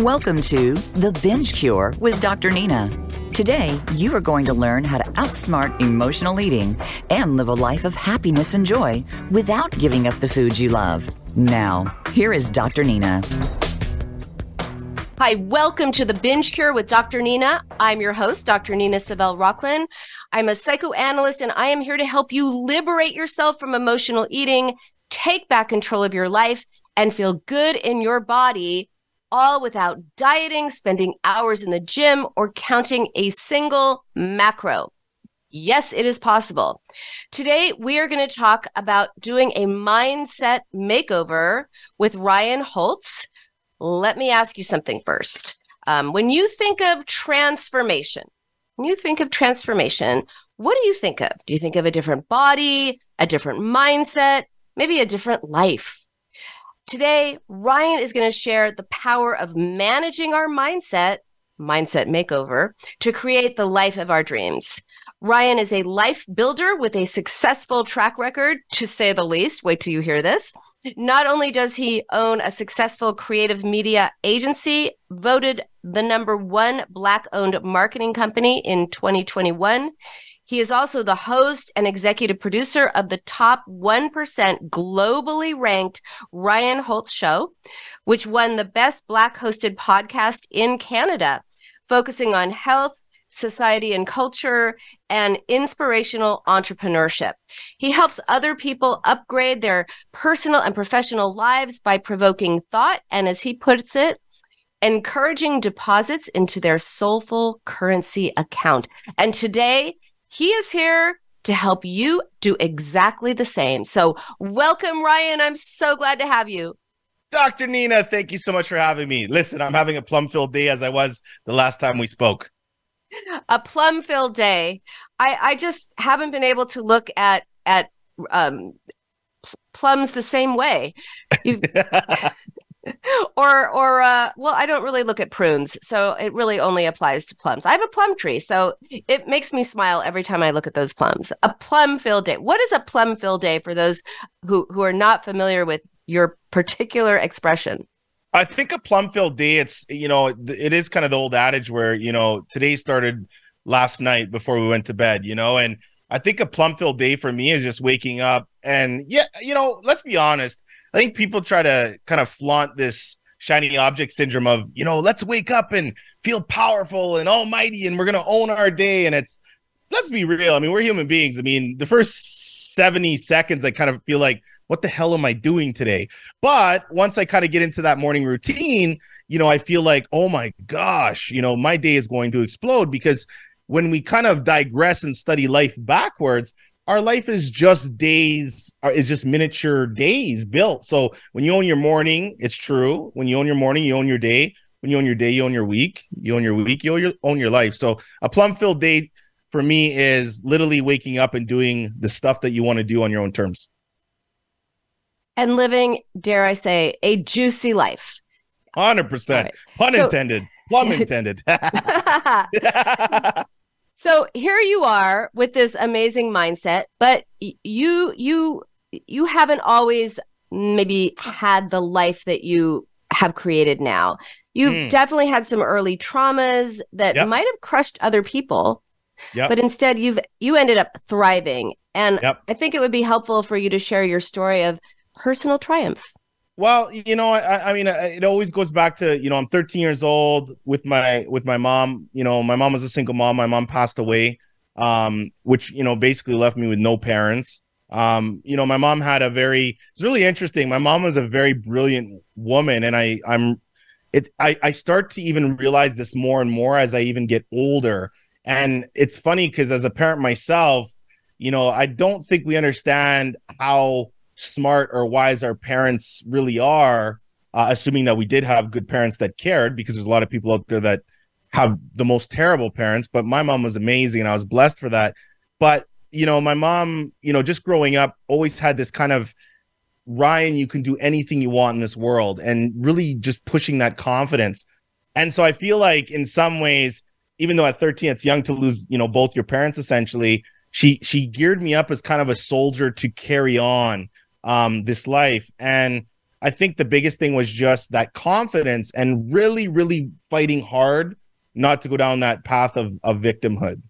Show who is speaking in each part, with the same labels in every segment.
Speaker 1: Welcome to The Binge Cure with Dr. Nina. Today, you are going to learn how to outsmart emotional eating and live a life of happiness and joy without giving up the foods you love. Now, here is Dr. Nina.
Speaker 2: Hi, welcome to the Binge Cure with Dr. Nina. I'm your host, Dr. Nina Savelle Rocklin. I'm a psychoanalyst and I am here to help you liberate yourself from emotional eating, take back control of your life, and feel good in your body all without dieting, spending hours in the gym, or counting a single macro. Yes, it is possible. Today, we are going to talk about doing a mindset makeover with Ryan Holtz. Let me ask you something first. Um, when you think of transformation, when you think of transformation, what do you think of? Do you think of a different body, a different mindset, maybe a different life? Today, Ryan is going to share the power of managing our mindset, mindset makeover, to create the life of our dreams. Ryan is a life builder with a successful track record, to say the least. Wait till you hear this. Not only does he own a successful creative media agency, voted the number one Black owned marketing company in 2021, he is also the host and executive producer of the top 1% globally ranked Ryan Holtz Show, which won the best Black hosted podcast in Canada, focusing on health, society and culture, and inspirational entrepreneurship. He helps other people upgrade their personal and professional lives by provoking thought and, as he puts it, encouraging deposits into their soulful currency account. And today, he is here to help you do exactly the same. So, welcome, Ryan. I'm so glad to have you.
Speaker 3: Dr. Nina, thank you so much for having me. Listen, I'm having a plum filled day as I was the last time we spoke.
Speaker 2: A plum filled day. I, I just haven't been able to look at at um, plums the same way. or or uh well i don't really look at prunes so it really only applies to plums. I have a plum tree so it makes me smile every time i look at those plums. A plum filled day. What is a plum filled day for those who who are not familiar with your particular expression?
Speaker 3: I think a plum filled day it's you know it is kind of the old adage where you know today started last night before we went to bed you know and i think a plum filled day for me is just waking up and yeah you know let's be honest I think people try to kind of flaunt this shiny object syndrome of, you know, let's wake up and feel powerful and almighty and we're going to own our day. And it's, let's be real. I mean, we're human beings. I mean, the first 70 seconds, I kind of feel like, what the hell am I doing today? But once I kind of get into that morning routine, you know, I feel like, oh my gosh, you know, my day is going to explode because when we kind of digress and study life backwards, our life is just days uh, is just miniature days built. So when you own your morning it's true. When you own your morning you own your day. When you own your day you own your week. You own your week you own your, own your life. So a plum filled day for me is literally waking up and doing the stuff that you want to do on your own terms.
Speaker 2: And living dare i say a juicy life.
Speaker 3: 100% right. pun so- intended. Plum intended
Speaker 2: So here you are with this amazing mindset, but you you you haven't always maybe had the life that you have created now. You've mm. definitely had some early traumas that yep. might have crushed other people. Yep. But instead you've you ended up thriving. And yep. I think it would be helpful for you to share your story of personal triumph.
Speaker 3: Well, you know, I, I mean, it always goes back to you know, I'm 13 years old with my with my mom. You know, my mom was a single mom. My mom passed away, um, which you know basically left me with no parents. Um, you know, my mom had a very. It's really interesting. My mom was a very brilliant woman, and I I'm it. I I start to even realize this more and more as I even get older. And it's funny because as a parent myself, you know, I don't think we understand how smart or wise our parents really are, uh, assuming that we did have good parents that cared, because there's a lot of people out there that have the most terrible parents. But my mom was amazing, and I was blessed for that. But you know, my mom, you know, just growing up, always had this kind of Ryan, you can do anything you want in this world, and really just pushing that confidence. And so I feel like in some ways, even though at 13 it's young to lose, you know, both your parents essentially, she she geared me up as kind of a soldier to carry on um, this life. And I think the biggest thing was just that confidence and really, really fighting hard not to go down that path of, of victimhood.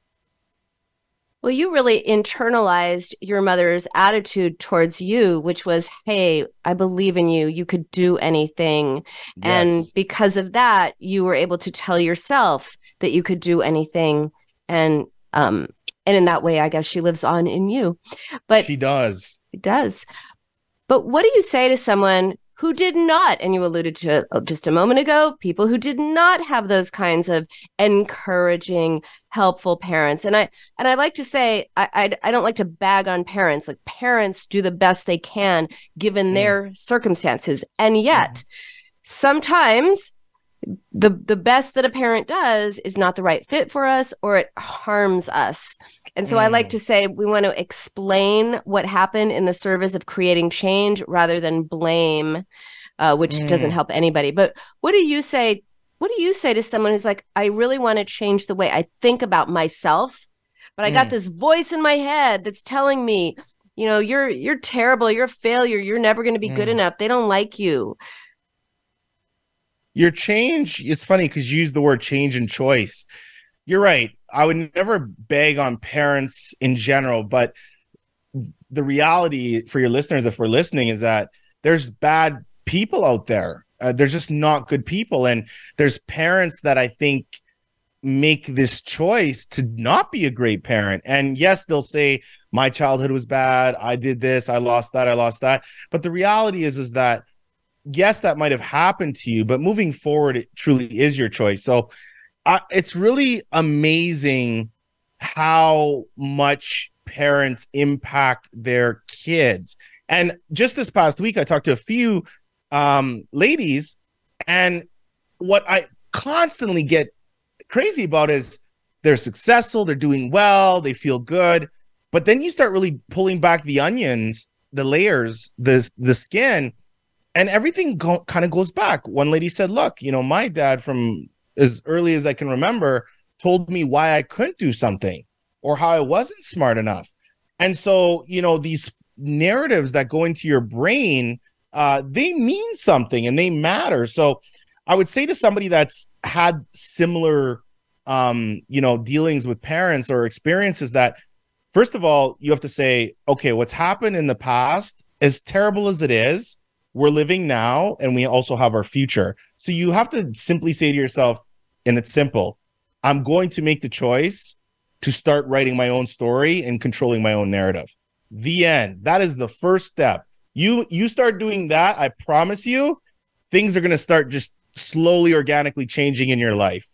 Speaker 2: Well, you really internalized your mother's attitude towards you, which was, Hey, I believe in you. You could do anything. Yes. And because of that, you were able to tell yourself that you could do anything. And, um, and in that way, I guess she lives on in you. But
Speaker 3: she does.
Speaker 2: She does. But what do you say to someone who did not, and you alluded to uh, just a moment ago, people who did not have those kinds of encouraging, helpful parents. And I and I like to say I I, I don't like to bag on parents. Like parents do the best they can given their circumstances, and yet sometimes the the best that a parent does is not the right fit for us or it harms us and so mm. i like mm. to say we want to explain what happened in the service of creating change rather than blame uh, which mm. doesn't help anybody but what do you say what do you say to someone who's like i really want to change the way i think about myself but i got mm. this voice in my head that's telling me you know you're you're terrible you're a failure you're never going to be good mm. enough they don't like you
Speaker 3: your change it's funny because you use the word change and choice. You're right. I would never beg on parents in general but the reality for your listeners if we're listening is that there's bad people out there. Uh, there's just not good people. And there's parents that i think make this choice to not be a great parent. And yes they'll say my childhood was bad. I did this. I lost that. I lost that. But the reality is is that yes, that might have happened to you, but moving forward, it truly is your choice. So uh, it's really amazing how much parents impact their kids. And just this past week, I talked to a few um, ladies, and what I constantly get crazy about is they're successful, they're doing well, they feel good. But then you start really pulling back the onions, the layers, the the skin, and everything go- kind of goes back. One lady said, "Look, you know, my dad from as early as I can remember told me why I couldn't do something or how I wasn't smart enough." And so, you know, these narratives that go into your brain, uh, they mean something and they matter. So, I would say to somebody that's had similar, um, you know, dealings with parents or experiences that, first of all, you have to say, okay, what's happened in the past, as terrible as it is, we're living now and we also have our future. So you have to simply say to yourself, and it's simple I'm going to make the choice to start writing my own story and controlling my own narrative. The end. That is the first step. You you start doing that, I promise you, things are going to start just slowly organically changing in your life.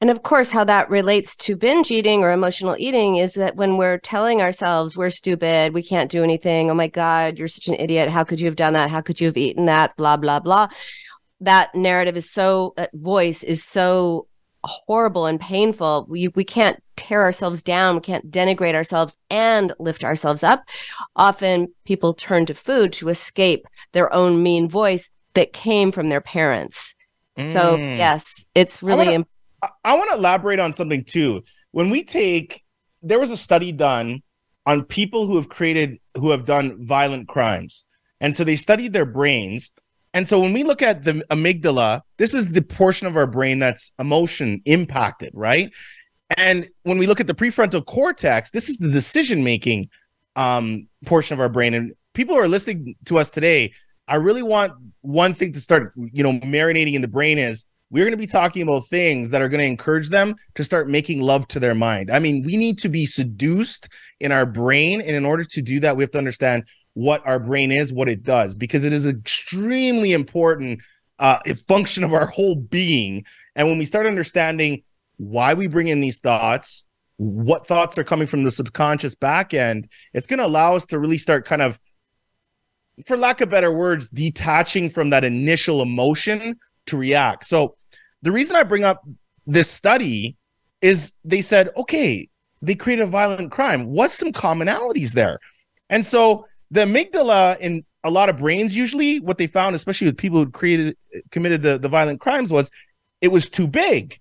Speaker 2: And of course, how that relates to binge eating or emotional eating is that when we're telling ourselves we're stupid, we can't do anything, oh my God, you're such an idiot. How could you have done that? How could you have eaten that? Blah, blah, blah. That narrative is so, that voice is so horrible and painful. We, we can't tear ourselves down. We can't denigrate ourselves and lift ourselves up. Often people turn to food to escape their own mean voice that came from their parents. Mm. So, yes, it's really important
Speaker 3: I, want to elaborate on something too. When we take, there was a study done on people who have created, who have done violent crimes. And so they studied their brains. And so when we look at the amygdala, this is the portion of our brain that's emotion impacted, right? And when we look at the prefrontal cortex, this is the decision making um, portion of our brain. And people who are listening to us today, I really want one thing to start, you know, marinating in the brain is we're going to be talking about things that are going to encourage them to start making love to their mind. I mean, we need to be seduced in our brain. And in order to do that, we have to understand what our brain is, what it does, because it is extremely important uh, function of our whole being. And when we start understanding why we bring in these thoughts, what thoughts are coming from the subconscious back end, it's going to allow us to really start kind of, for lack of better words, detaching from that initial emotion to react. So the reason I bring up this study is they said, okay, they created a violent crime. What's some commonalities there? And so the amygdala in a lot of brains, usually what they found, especially with people who created committed the, the violent crimes, was it was too big.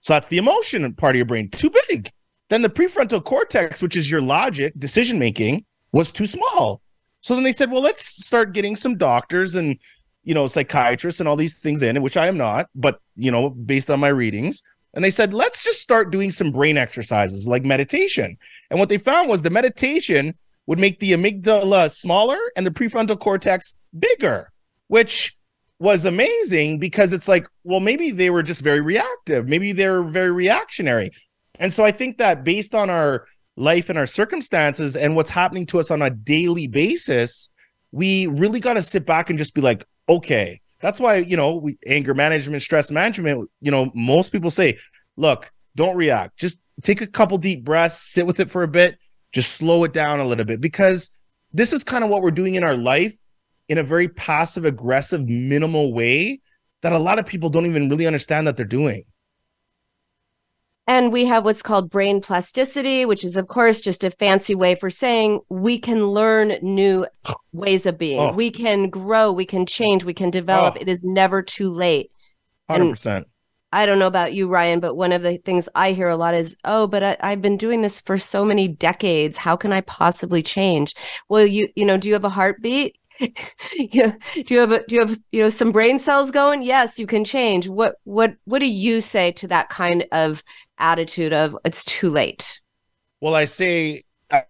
Speaker 3: So that's the emotion part of your brain, too big. Then the prefrontal cortex, which is your logic, decision making, was too small. So then they said, well, let's start getting some doctors and, you know, psychiatrists and all these things in, which I am not, but, you know, based on my readings. And they said, let's just start doing some brain exercises like meditation. And what they found was the meditation would make the amygdala smaller and the prefrontal cortex bigger, which was amazing because it's like, well, maybe they were just very reactive. Maybe they're very reactionary. And so I think that based on our life and our circumstances and what's happening to us on a daily basis, we really got to sit back and just be like, okay, that's why, you know, we, anger management, stress management, you know, most people say, look, don't react. Just take a couple deep breaths, sit with it for a bit, just slow it down a little bit because this is kind of what we're doing in our life in a very passive aggressive minimal way that a lot of people don't even really understand that they're doing
Speaker 2: and we have what's called brain plasticity, which is, of course, just a fancy way for saying we can learn new ways of being. Oh. We can grow, we can change, we can develop. Oh. It is never too late.
Speaker 3: 100%.
Speaker 2: And I don't know about you, Ryan, but one of the things I hear a lot is, oh, but I, have been doing this for so many decades. How can I possibly change? Well, you, you know, do you have a heartbeat? Do you have a, do you have you know some brain cells going? Yes, you can change. What what what do you say to that kind of attitude of it's too late?
Speaker 3: Well, I say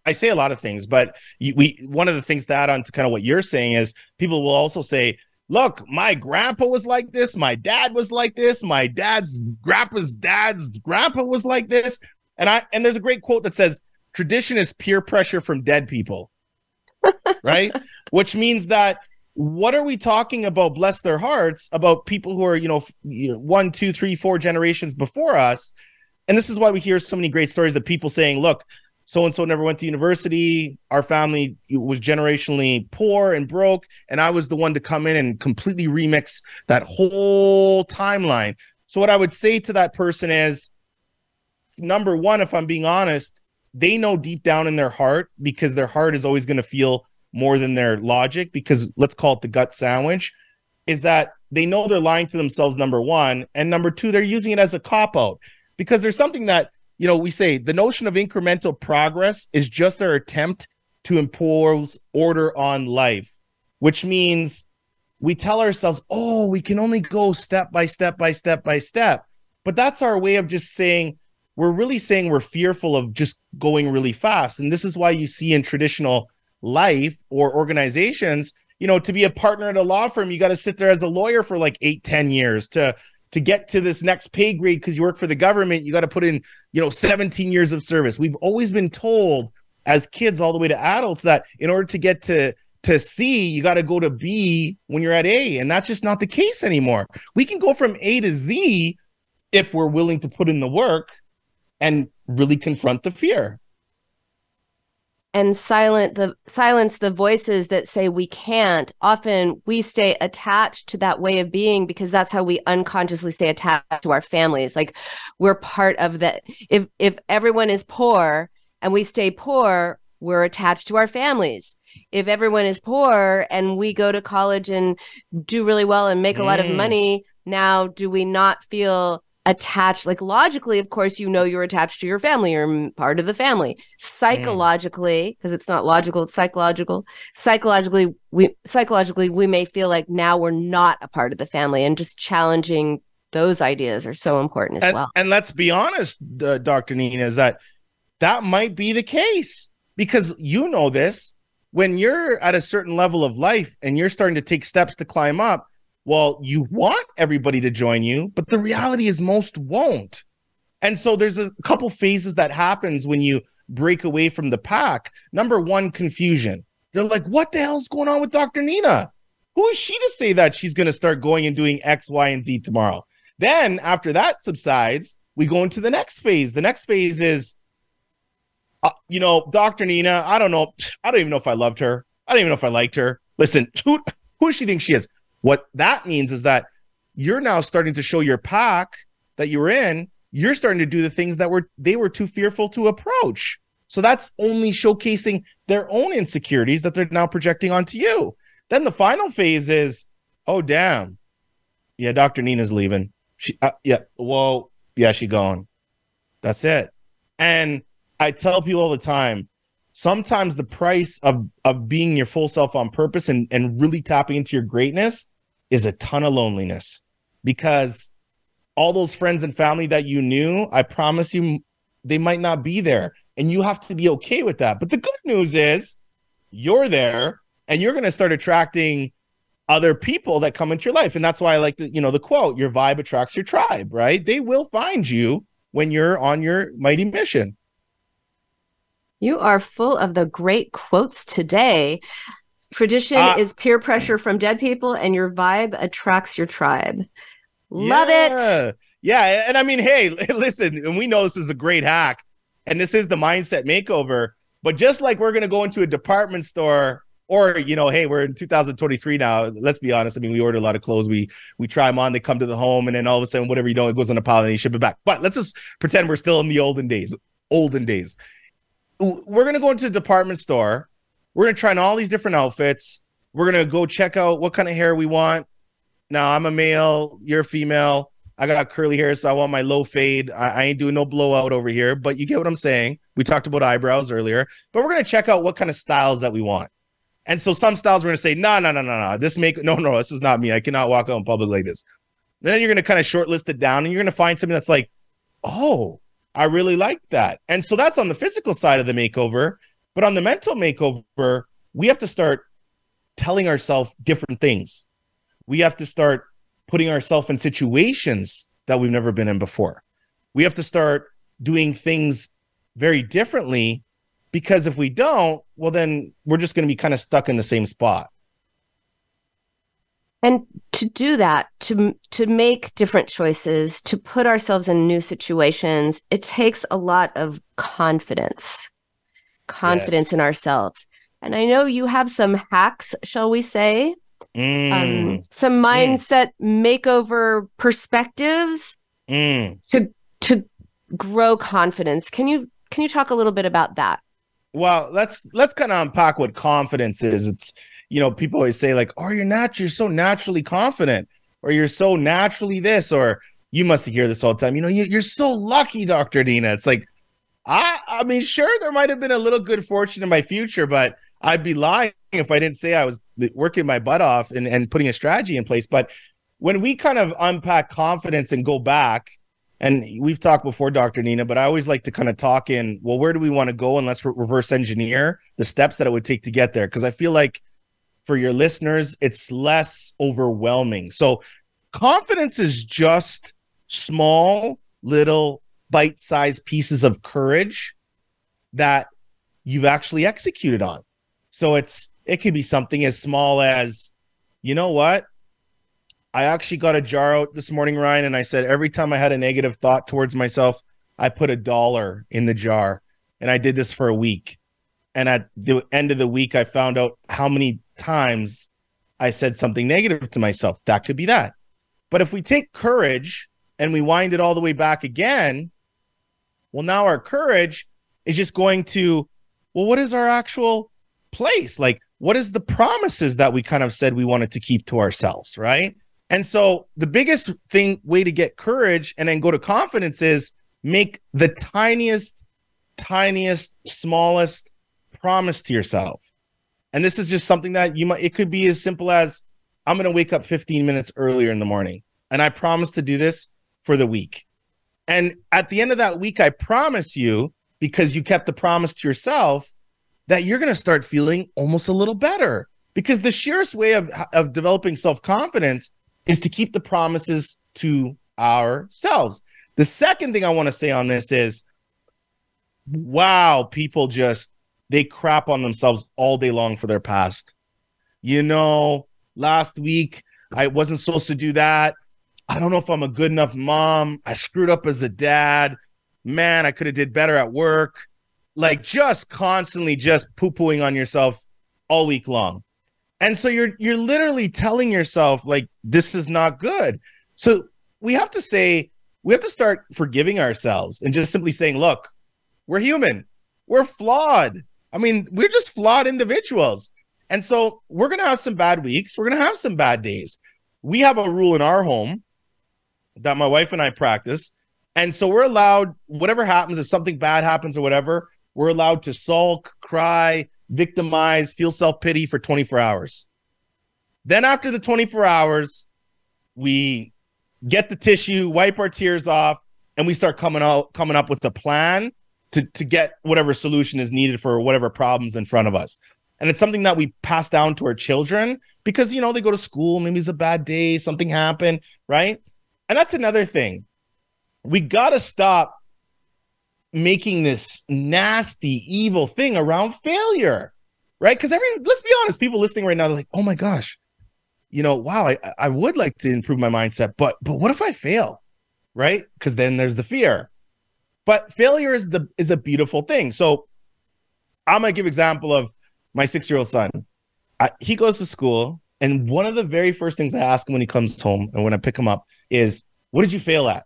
Speaker 3: I say a lot of things, but we one of the things that on to kind of what you're saying is people will also say, "Look, my grandpa was like this, my dad was like this, my dad's grandpa's dad's grandpa was like this," and I and there's a great quote that says, "Tradition is peer pressure from dead people." Right? Which means that what are we talking about? Bless their hearts about people who are, you know, one, two, three, four generations before us. And this is why we hear so many great stories of people saying, look, so and so never went to university. Our family was generationally poor and broke. And I was the one to come in and completely remix that whole timeline. So, what I would say to that person is number one, if I'm being honest, they know deep down in their heart because their heart is always going to feel more than their logic because let's call it the gut sandwich is that they know they're lying to themselves number 1 and number 2 they're using it as a cop out because there's something that you know we say the notion of incremental progress is just their attempt to impose order on life which means we tell ourselves oh we can only go step by step by step by step. But that's our way of just saying we're really saying we're fearful of just going really fast. And this is why you see in traditional life or organizations, you know, to be a partner at a law firm, you got to sit there as a lawyer for like eight, ten years to to get to this next pay grade because you work for the government, you got to put in, you know, 17 years of service. We've always been told as kids all the way to adults that in order to get to to C, you got to go to B when you're at A. And that's just not the case anymore. We can go from A to Z if we're willing to put in the work and really confront the fear.
Speaker 2: And silent the silence the voices that say we can't. Often we stay attached to that way of being because that's how we unconsciously stay attached to our families. Like we're part of the if if everyone is poor and we stay poor we're attached to our families. If everyone is poor and we go to college and do really well and make a lot of mm. money now do we not feel attached like logically of course you know you're attached to your family you're part of the family. Psychologically because mm. it's not logical it's psychological. Psychologically we psychologically we may feel like now we're not a part of the family and just challenging those ideas are so important as
Speaker 3: and,
Speaker 2: well.
Speaker 3: and let's be honest uh, dr nina is that that might be the case because you know this. When you're at a certain level of life and you're starting to take steps to climb up well, you want everybody to join you, but the reality is most won't. And so there's a couple phases that happens when you break away from the pack. Number one, confusion. They're like, what the hell's going on with Dr. Nina? Who is she to say that she's going to start going and doing X, Y, and Z tomorrow? Then after that subsides, we go into the next phase. The next phase is, uh, you know, Dr. Nina, I don't know. I don't even know if I loved her. I don't even know if I liked her. Listen, who, who does she think she is? What that means is that you're now starting to show your pack that you're in, you're starting to do the things that were they were too fearful to approach. So that's only showcasing their own insecurities that they're now projecting onto you. Then the final phase is, oh damn, yeah, Dr. Nina's leaving. She, uh, yeah, whoa, yeah, she gone. That's it. And I tell people all the time, sometimes the price of of being your full self on purpose and and really tapping into your greatness is a ton of loneliness because all those friends and family that you knew i promise you they might not be there. And you have to be okay with that. But the good news is you're there and you're going to start attracting other people that come into your life. And that's why i like the you know the quote your vibe attracts your tribe right? They will find you when you're on your mighty mission.
Speaker 2: You are full of the great quotes today. Tradition uh, is peer pressure from dead people, and your vibe attracts your tribe. Love
Speaker 3: yeah. it. Yeah. And I mean, hey, listen, and we know this is a great hack, and this is the mindset makeover. But just like we're going to go into a department store or you know hey we're in 2023 now let's be honest i mean we order a lot of clothes we we try them on they come to the home and then all of a sudden whatever you know it goes on a pile and you ship it back but let's just pretend we're still in the olden days olden days we're gonna go into the department store. We're gonna try on all these different outfits. We're gonna go check out what kind of hair we want. Now I'm a male, you're a female. I got curly hair, so I want my low fade. I, I, ain't doing no blowout over here, but you get what I'm saying. We talked about eyebrows earlier, but we're gonna check out what kind of styles that we want. And so some styles we're gonna say, no, no, no, no, no. This make no, no, this is not me. I cannot walk out in public like this. Then you're gonna kind of shortlist it down, and you're gonna find something that's like, oh, I really like that. And so that's on the physical side of the makeover. But on the mental makeover, we have to start telling ourselves different things. We have to start putting ourselves in situations that we've never been in before. We have to start doing things very differently because if we don't, well, then we're just going to be kind of stuck in the same spot
Speaker 2: and to do that to to make different choices to put ourselves in new situations it takes a lot of confidence confidence yes. in ourselves and i know you have some hacks shall we say mm. um, some mm. mindset mm. makeover perspectives mm. to to grow confidence can you can you talk a little bit about that
Speaker 3: well let's let's kind of unpack what confidence is it's you know, people always say like, "Oh, you're not, you're so naturally confident," or "You're so naturally this," or you must hear this all the time. You know, you, are so lucky, Doctor Dina. It's like, I, I mean, sure, there might have been a little good fortune in my future, but I'd be lying if I didn't say I was working my butt off and, and putting a strategy in place. But when we kind of unpack confidence and go back, and we've talked before, Dr. Nina, but I always like to kind of talk in, well, where do we want to go? And let's re- reverse engineer the steps that it would take to get there. Because I feel like for your listeners, it's less overwhelming. So, confidence is just small, little, bite sized pieces of courage that you've actually executed on. So, it's, it could be something as small as, you know what? I actually got a jar out this morning, Ryan, and I said every time I had a negative thought towards myself, I put a dollar in the jar. And I did this for a week. And at the end of the week, I found out how many times I said something negative to myself. That could be that. But if we take courage and we wind it all the way back again, well, now our courage is just going to, well, what is our actual place? Like, what is the promises that we kind of said we wanted to keep to ourselves, right? And so the biggest thing, way to get courage and then go to confidence is make the tiniest, tiniest, smallest promise to yourself. And this is just something that you might, it could be as simple as I'm going to wake up 15 minutes earlier in the morning. And I promise to do this for the week. And at the end of that week, I promise you, because you kept the promise to yourself, that you're going to start feeling almost a little better. Because the surest way of, of developing self confidence is to keep the promises to ourselves. The second thing I want to say on this is wow, people just they crap on themselves all day long for their past. You know, last week I wasn't supposed to do that. I don't know if I'm a good enough mom. I screwed up as a dad. Man, I could have did better at work. Like just constantly just poo-pooing on yourself all week long. And so you're you're literally telling yourself like this is not good. So we have to say we have to start forgiving ourselves and just simply saying, look, we're human. We're flawed. I mean, we're just flawed individuals. And so we're going to have some bad weeks. We're going to have some bad days. We have a rule in our home that my wife and I practice. And so we're allowed, whatever happens, if something bad happens or whatever, we're allowed to sulk, cry, victimize, feel self pity for 24 hours. Then, after the 24 hours, we get the tissue, wipe our tears off, and we start coming out, coming up with a plan to, to get whatever solution is needed for whatever problems in front of us. And it's something that we pass down to our children because, you know, they go to school, maybe it's a bad day, something happened, right? And that's another thing. We got to stop making this nasty, evil thing around failure, right? Because every, let's be honest, people listening right now, they're like, oh my gosh, you know, wow, I, I would like to improve my mindset, but, but what if I fail? Right. Because then there's the fear. But failure is the, is a beautiful thing. So I'm going to give example of my six year old son. I, he goes to school, and one of the very first things I ask him when he comes home and when I pick him up is, What did you fail at?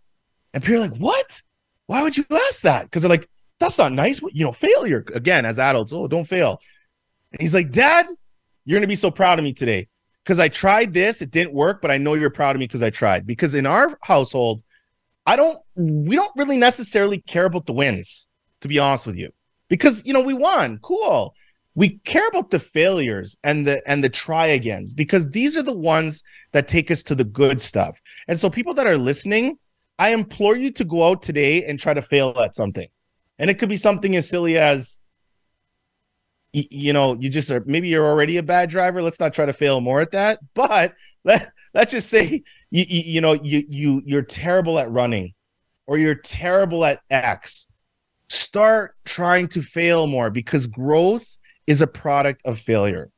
Speaker 3: And people are like, What? Why would you ask that? Because they're like, That's not nice. You know, failure again as adults. Oh, don't fail. And he's like, Dad, you're to be so proud of me today because I tried this. It didn't work, but I know you're proud of me because I tried. Because in our household, I don't, we don't really necessarily care about the wins, to be honest with you, because, you know, we won. Cool we care about the failures and the and the try agains because these are the ones that take us to the good stuff. And so people that are listening, I implore you to go out today and try to fail at something. And it could be something as silly as you, know, you just are maybe you're already a bad driver. Let's not try to fail more at that. But let, let's just say you, you, you know you you you're terrible at running or you're terrible at X. Start trying to fail more because growth is a product of failure.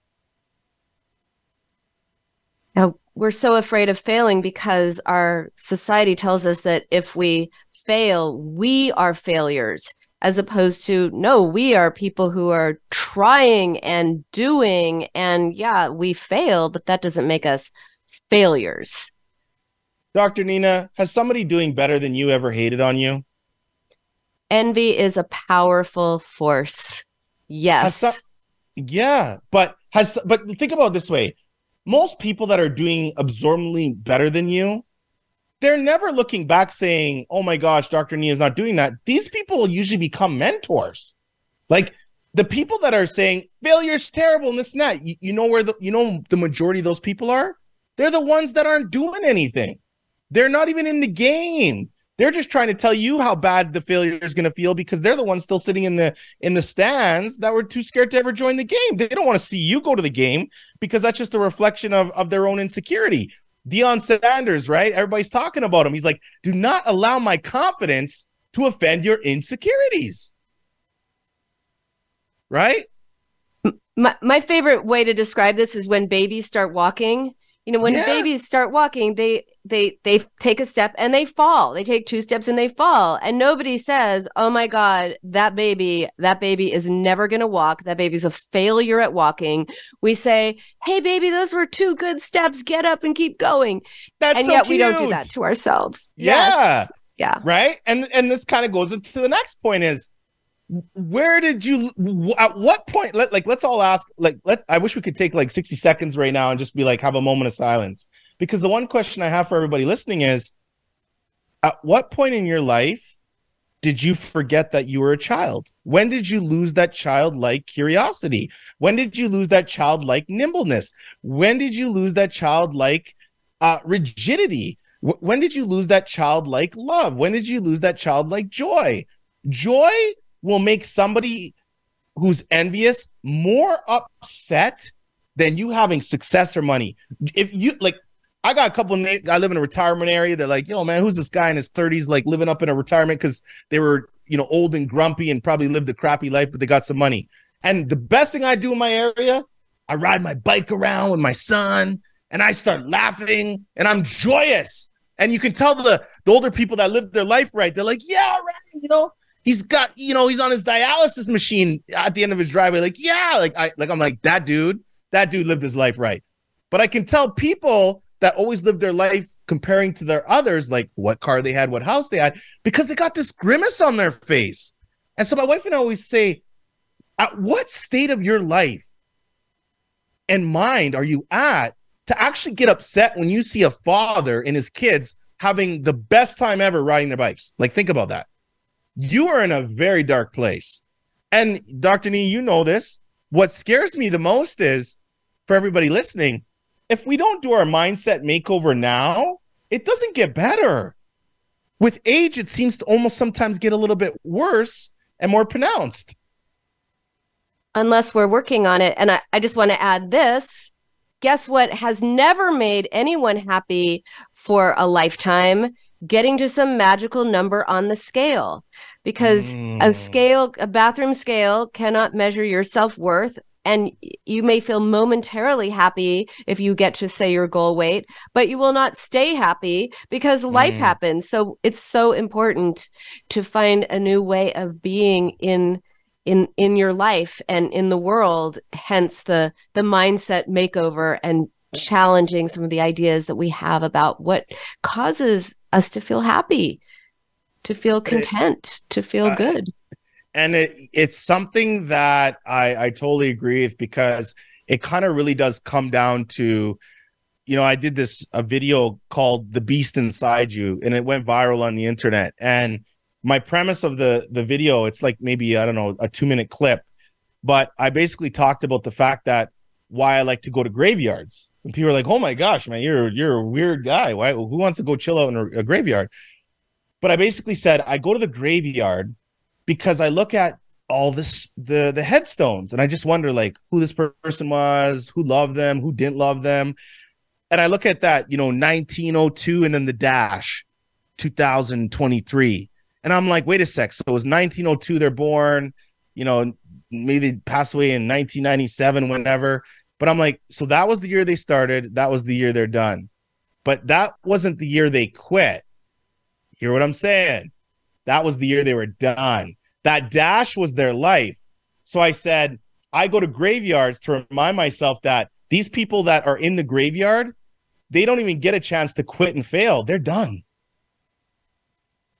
Speaker 2: Now, we're so afraid of failing because our society tells us that if we fail, we are failures, as opposed to no, we are people who are trying and doing. And yeah, we fail, but that doesn't make us failures.
Speaker 3: Dr. Nina, has somebody doing better than you ever hated on you?
Speaker 2: Envy is a powerful force. Yes.
Speaker 3: Yeah, but has but think about this way: most people that are doing absorbently better than you, they're never looking back saying, "Oh my gosh, Dr. Nia is not doing that." These people usually become mentors. Like the people that are saying failure's terrible and this and that, you, you know where the you know the majority of those people are? They're the ones that aren't doing anything. They're not even in the game. They're just trying to tell you how bad the failure is going to feel because they're the ones still sitting in the in the stands that were too scared to ever join the game. They don't want to see you go to the game because that's just a reflection of of their own insecurity. Deion Sanders, right? Everybody's talking about him. He's like, "Do not allow my confidence to offend your insecurities." Right?
Speaker 2: My my favorite way to describe this is when babies start walking you know when yeah. babies start walking they they they take a step and they fall. They take two steps and they fall. And nobody says oh my god that baby that baby is never going to walk. That baby's a failure at walking. We say hey baby those were two good steps. Get up and keep going.
Speaker 3: That's
Speaker 2: and
Speaker 3: so
Speaker 2: yet
Speaker 3: cute.
Speaker 2: we don't do that to ourselves.
Speaker 3: Yeah.
Speaker 2: Yes. yeah.
Speaker 3: Right? And and this kind of goes into the next point is where did you at what point let, like let's all ask like let i wish we could take like 60 seconds right now and just be like have a moment of silence. Because the one question i have for everybody listening is at what point in your life did you forget that you were a child? When did you lose that childlike curiosity? When did you lose that childlike nimbleness? When did you lose that childlike uh, rigidity? W- when did you lose that childlike love? When did you lose that childlike joy? Joy will make somebody who's envious more upset than you having success or money. If you like, I got a couple. I live in a retirement area. They're like, yo, man, who's this guy in his thirties, like living up in a retirement because they were, you know, old and grumpy and probably lived a crappy life, but they got some money. And the best thing I do in my area, I ride my bike around with my son, and I start laughing, and I'm joyous. And you can tell the the older people that live their life right. They're like, yeah, right, you know, he's got you know he's on his dialysis machine at the end of his driveway. Like yeah like i like i'm like that dude that dude lived his life right. But i can tell people that always live their life comparing to their others like what car they had what house they had because they got this grimace on their face. And so my wife and i always say at what state of your life and mind are you at to actually get upset when you see a father and his kids having the best time ever riding their bikes? Like think about that you are in a very dark place. And Dr. Nee, you know this. What scares me the most is for everybody listening, if we don't do our mindset makeover now, it doesn't get better. With age, it seems to almost sometimes get a little bit worse and more pronounced.
Speaker 2: Unless we're working on it. And I, I just want to add this guess what has never made anyone happy for a lifetime? Getting to some magical number on the scale because mm. a scale, a bathroom scale cannot measure your self worth and you may feel momentarily happy if you get to say your goal weight but you will not stay happy because life mm. happens so it's so important to find a new way of being in in in your life and in the world hence the the mindset makeover and challenging some of the ideas that we have about what causes us to feel happy to feel content to feel uh, good.
Speaker 3: And it it's something that I I totally agree with because it kind of really does come down to you know I did this a video called the beast inside you and it went viral on the internet. And my premise of the the video it's like maybe I don't know a 2 minute clip but I basically talked about the fact that why I like to go to graveyards and people are like oh my gosh man you're you're a weird guy why who wants to go chill out in a, a graveyard but I basically said I go to the graveyard because I look at all this the the headstones and I just wonder like who this person was, who loved them, who didn't love them. And I look at that, you know, 1902 and then the dash 2023. And I'm like, wait a sec. So it was 1902 they're born, you know, maybe passed away in 1997 whenever. But I'm like, so that was the year they started, that was the year they're done. But that wasn't the year they quit. Hear what I'm saying? That was the year they were done. That dash was their life. So I said, I go to graveyards to remind myself that these people that are in the graveyard, they don't even get a chance to quit and fail. They're done.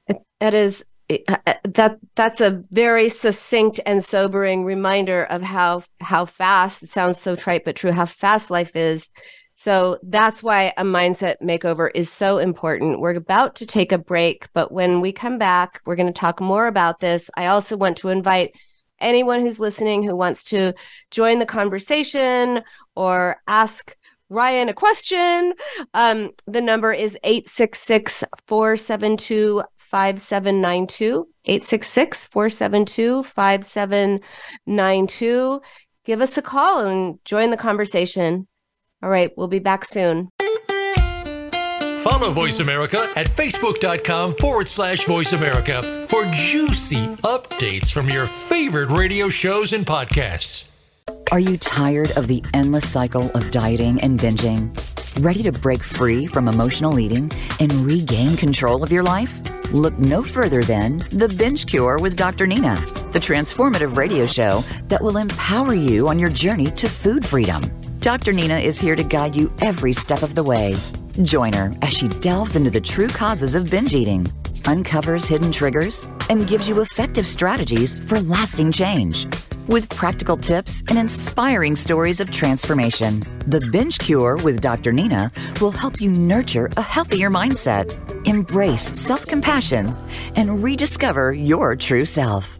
Speaker 2: It is uh, uh, that that's a very succinct and sobering reminder of how how fast it sounds so trite but true how fast life is so that's why a mindset makeover is so important. We're about to take a break, but when we come back, we're going to talk more about this. I also want to invite anyone who's listening who wants to join the conversation or ask Ryan a question. Um, the number is 866 472 5792. 866 472 5792. Give us a call and join the conversation. All right, we'll be back soon.
Speaker 4: Follow Voice America at facebook.com forward slash voice America for juicy updates from your favorite radio shows and podcasts.
Speaker 1: Are you tired of the endless cycle of dieting and binging? Ready to break free from emotional eating and regain control of your life? Look no further than The Binge Cure with Dr. Nina, the transformative radio show that will empower you on your journey to food freedom. Dr. Nina is here to guide you every step of the way. Join her as she delves into the true causes of binge eating, uncovers hidden triggers, and gives you effective strategies for lasting change. With practical tips and inspiring stories of transformation, The Binge Cure with Dr. Nina will help you nurture a healthier mindset, embrace self compassion, and rediscover your true self.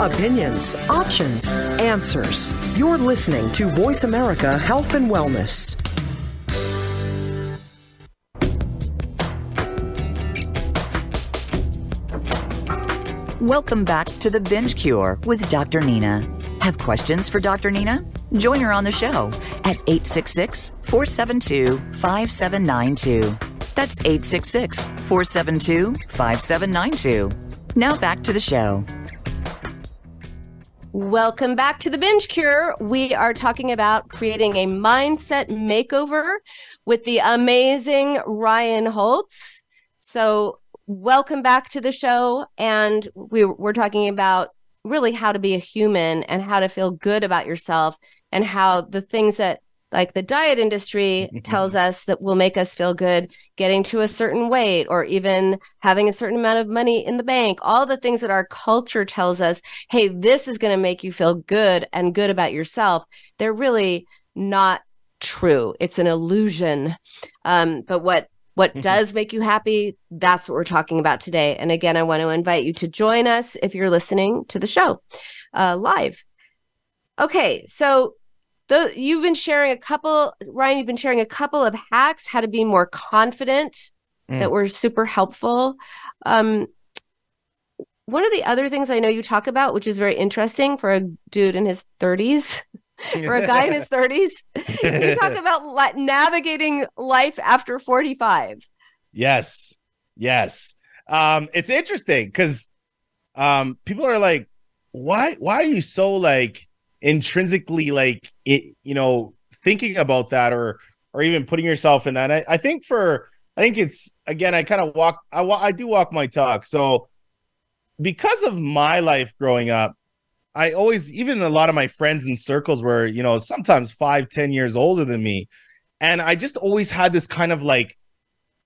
Speaker 5: opinions, options, answers. You're listening to Voice America Health and Wellness.
Speaker 1: Welcome back to The Binge Cure with Dr. Nina. Have questions for Dr. Nina? Join her on the show at 866 472 5792. That's 866 472 5792. Now back to the show.
Speaker 2: Welcome back to the Binge Cure. We are talking about creating a mindset makeover with the amazing Ryan Holtz. So, welcome back to the show. And we, we're talking about really how to be a human and how to feel good about yourself and how the things that like the diet industry tells us that will make us feel good getting to a certain weight or even having a certain amount of money in the bank. All the things that our culture tells us hey this is going to make you feel good and good about yourself they're really not true. It's an illusion. Um, but what what does make you happy that's what we're talking about today. And again i want to invite you to join us if you're listening to the show uh, live. Okay so the, you've been sharing a couple, Ryan, you've been sharing a couple of hacks how to be more confident
Speaker 3: Mm.
Speaker 2: that were super helpful. Um, one of the other things I know you talk about, which is very interesting for a dude in his 30s, for a guy in his 30s, you talk about li- navigating life after 45.
Speaker 3: Yes. Yes. Um, it's interesting because um people are like, why why are you so like intrinsically like it, you know, thinking about that or or even putting yourself in that? I, I think for I think it's again, I kind of walk I I do walk my talk. So because of my life growing up, I always even a lot of my friends and circles were, you know, sometimes five, ten years older than me. And I just always had this kind of like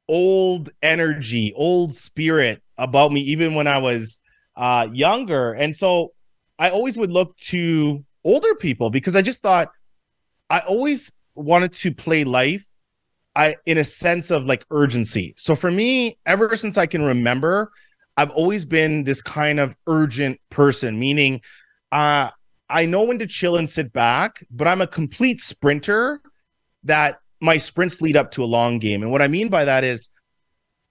Speaker 3: old energy, old spirit about me, even when I was uh, younger. And so I always would look to older people because I just thought I always wanted to play life I in a sense of like urgency. So for me, ever since I can remember, I've always been this kind of urgent person, meaning uh I know when to chill and sit back, but I'm a complete sprinter that my sprints lead up to a long game. And what I mean by that is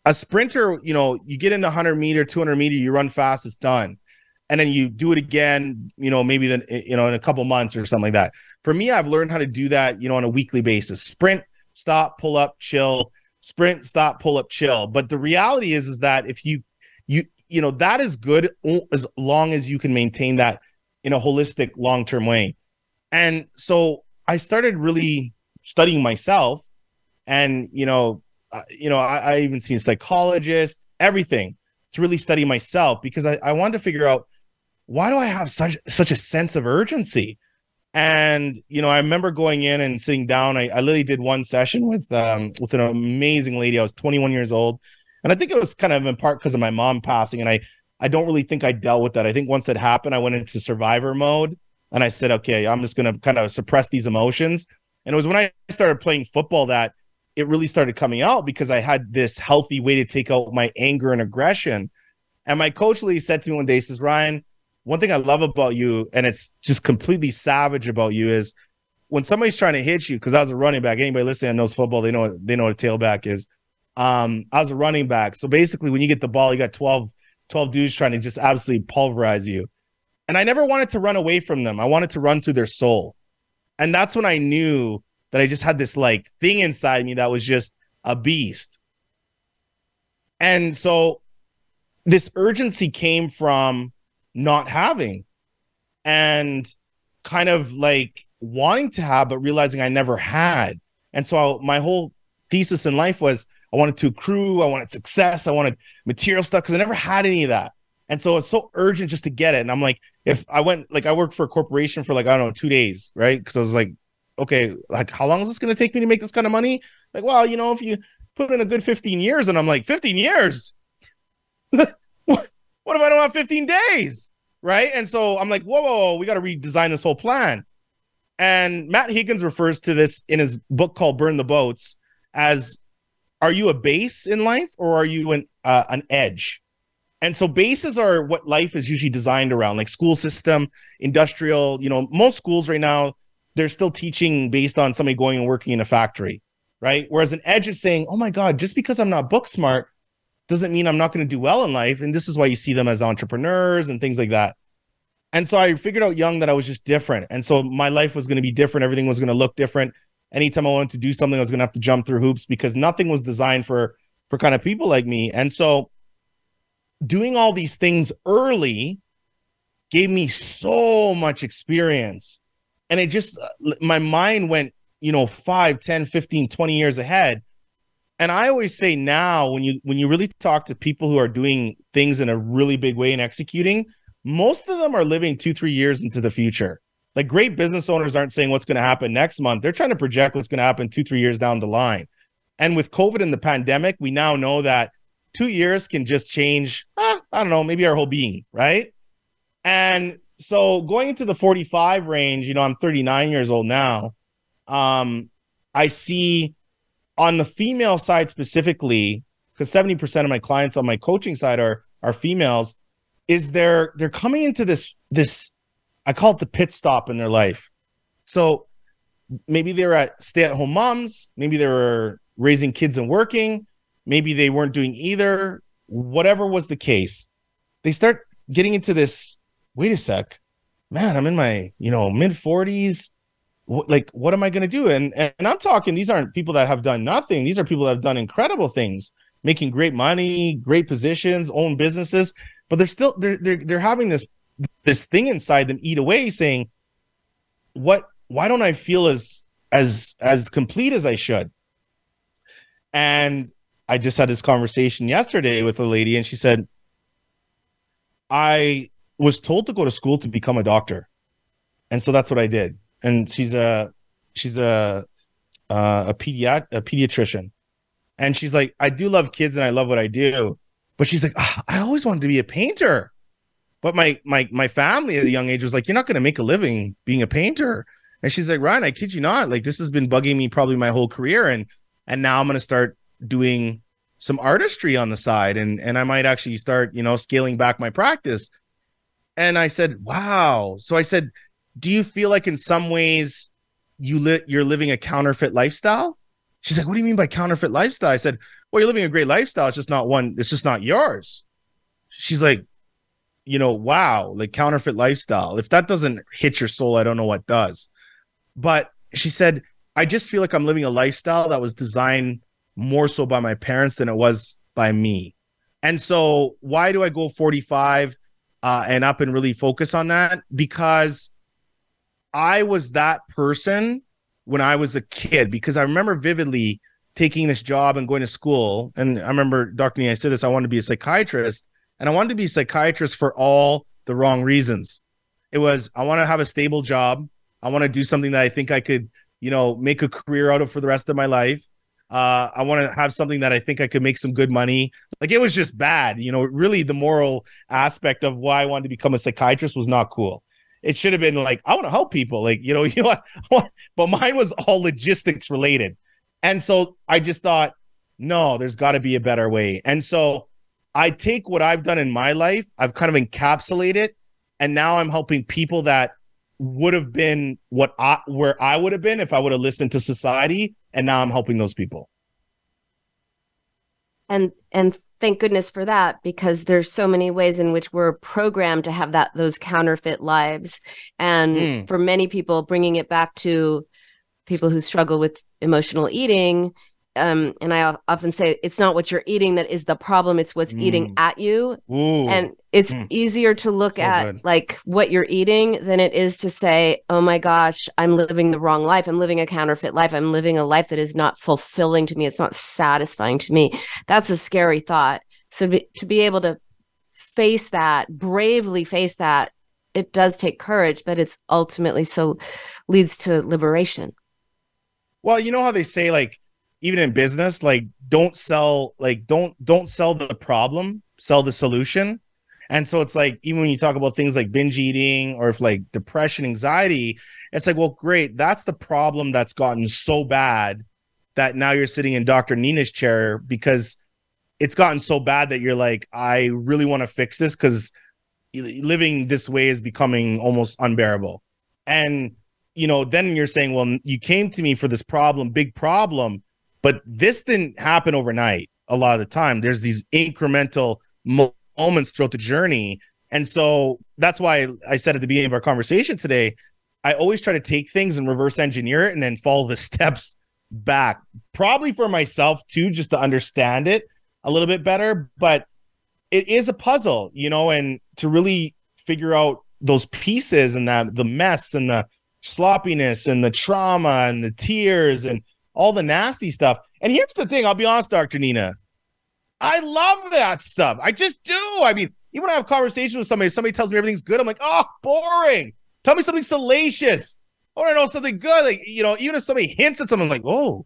Speaker 3: a sprinter, you know, you get into 100 meter, 200 meter, you run fast, it's done. And then you do it again, you know, maybe then, eh, you know, in a couple months or something like that. For me, I've learned how to do that, you know, on a weekly basis. Sprint, stop, pull up, chill, sprint, stop, pull up, chill. But the reality is, is that if you, you, you know, that is good as long as you can maintain that in a holistic long-term way. And so I started really studying myself and, you know, you know, I, I even seen psychologists, everything to really study myself because I, I wanted to figure out why do I have such such a sense of urgency? And you know, I remember going in and sitting down. I, I literally did one session with um with an amazing lady. I was 21 years old, and I think it was kind of in part because of my mom passing. And I I don't really think I dealt with that. I think once it happened, I went into survivor mode, and I said, okay, I'm just gonna kind of suppress these emotions. And it was when I started playing football that it really started coming out because I had this healthy way to take out my anger and aggression. And my coach Lee said to me one day, he says, Ryan, one thing I love about you, and it's just completely savage about you, is when somebody's trying to hit you, because I was a running back. Anybody listening that knows football, they know they know what a tailback is. Um, I was a running back. So basically, when you get the ball, you got 12, 12 dudes trying to just absolutely pulverize you. And I never wanted to run away from them. I wanted to run through their soul. And that's when I knew that I just had this like thing inside me that was just a beast. And so this urgency came from not having and kind of like wanting to have, but realizing I never had. And so my whole thesis in life was I wanted to accrue, I wanted success, I wanted material stuff because I never had any of that. And so it's so urgent just to get it. And I'm like, if I went, like, I worked for a corporation for like, I don't know, two days, right? Because I was like, okay, like, how long is this going to take me to make this kind of money? Like, well, you know, if you put in a good 15 years, and I'm like, 15 years? what, what if I don't have 15 days? Right. And so I'm like, whoa, whoa, whoa we got to redesign this whole plan. And Matt Higgins refers to this in his book called Burn the Boats as are you a base in life or are you an uh, an edge? And so bases are what life is usually designed around, like school system, industrial. You know, most schools right now they're still teaching based on somebody going and working in a factory, right? Whereas an edge is saying, "Oh my God, just because I'm not book smart, doesn't mean I'm not going to do well in life. And this is why you see them as entrepreneurs and things like that. And so I figured out young that I was just different. And so my life was going to be different. Everything was going to look different. Anytime I wanted to do something, I was going to have to jump through hoops because nothing was designed for for kind of people like me. And so doing all these things early gave me so much experience. And it just uh, my mind went, you know, 5, 10, 15, 20 years ahead and I always say now when you when you really talk to people who are doing things in a really big way and executing, most of them are living 2-3 years into the future. Like great business owners aren't saying what's going to happen next month. They're trying to project what's going to happen 2-3 years down the line. And with COVID and the pandemic, we now know that 2 years can just change, eh, I don't know, maybe our whole being, right? And so going into the 45 range, you know, I'm 39 years old now. Um I see on the female side specifically, because 70% of my clients on my coaching side are are females, is they're they're coming into this this I call it the pit stop in their life. So maybe they're at stay-at-home moms, maybe they were raising kids and working, maybe they weren't doing either, whatever was the case. They start getting into this, wait a sec, man, I'm in my, you know, mid 40s like what am i going to do? And and i'm talking these aren't people that have done nothing. These are people that have done incredible things making great money great positions own businesses but they're still they're they're, they're having this this thing inside them eat away saying what why don't i feel as as as complete as i should? And i just had this conversation yesterday with a lady and she said i was told to go to school to become a doctor. And so that's what i did and she's a she's a uh, a pediat a pediatrician, and she's like, I do love kids and I love what I do, but she's like, oh, I always wanted to be a painter, but my my my family at a young age was like, you're not going to make a living being a painter, and she's like, Ryan, I kid you not, like this has been bugging me probably my whole career, and and now I'm going to start doing some artistry on the side, and and I might actually start, you know, scaling back my practice. And I said, wow. So I said, do you feel like in some ways you li- you're living a counterfeit lifestyle? She's like, what do you mean by counterfeit lifestyle? I said, well, you're living a great lifestyle. It's just not one. It's just not yours. She's like, you know, wow, like counterfeit lifestyle. If that doesn't hit your soul, I don't know what does. But she said, I just feel like I'm living a lifestyle that was designed more so by my parents than it was by me. And so, why do I go 45 uh, and up and really focus on that? Because I was that person when I was a kid because I remember vividly taking this job and going to school. And I remember, Dr. Nee, I said this I wanted to be a psychiatrist, and I wanted to be a psychiatrist for all the wrong reasons. It was, I want to have a stable job. I want to do something that I think I could, you know, make a career out of for the rest of my life. Uh, I want to have something that I think I could make some good money. Like it was just bad, you know. Really, the moral aspect of why I wanted to become a psychiatrist was not cool. It should have been like, I want to help people. Like, you know, you know, but mine was all logistics related. And so I just thought, no, there's got to be a better way. And so I take what I've done in my life, I've kind of encapsulated it, and now I'm helping people that would have been what I where I would have been if I would have listened to society, and now I'm helping those people.
Speaker 2: And and thank goodness for that because there's so many ways in which we're programmed to have that those counterfeit lives and mm. for many people bringing it back to people who struggle with emotional eating um, and I often say it's not what you're eating that is the problem; it's what's mm. eating at you.
Speaker 3: Ooh.
Speaker 2: And it's mm. easier to look so at good. like what you're eating than it is to say, "Oh my gosh, I'm living the wrong life. I'm living a counterfeit life. I'm living a life that is not fulfilling to me. It's not satisfying to me." That's a scary thought. So be, to be able to face that, bravely face that, it does take courage, but it's ultimately so leads to liberation.
Speaker 3: Well, you know how they say like even in business, like don't sell like don't don't sell the problem, sell the solution. And so it's like even when you talk about things like binge eating or if like depression, anxiety, it's like, well, great, that's the problem that's gotten so bad that now you're sitting in Dr. Nina's chair because it's gotten so bad that you're like, I really want to fix this because living this way is becoming almost unbearable. And you know, then you're saying, well, you came to me for this problem, big problem, but this didn't happen overnight. a lot of the time. There's these incremental moments throughout the journey. And so that's why I said at the beginning of our conversation today, I always try to take things and reverse engineer it and then follow the steps back. Probably for myself too, just to understand it a little bit better. But it is a puzzle, you know, and to really figure out those pieces and that the mess and the sloppiness and the trauma and the tears and all the nasty stuff. And here's the thing I'll be honest, Dr. Nina. I love that stuff. I just do. I mean, even when I have conversations with somebody, somebody tells me everything's good. I'm like, oh, boring. Tell me something salacious. I want to know something good. Like, you know, even if somebody hints at something, I'm like, oh,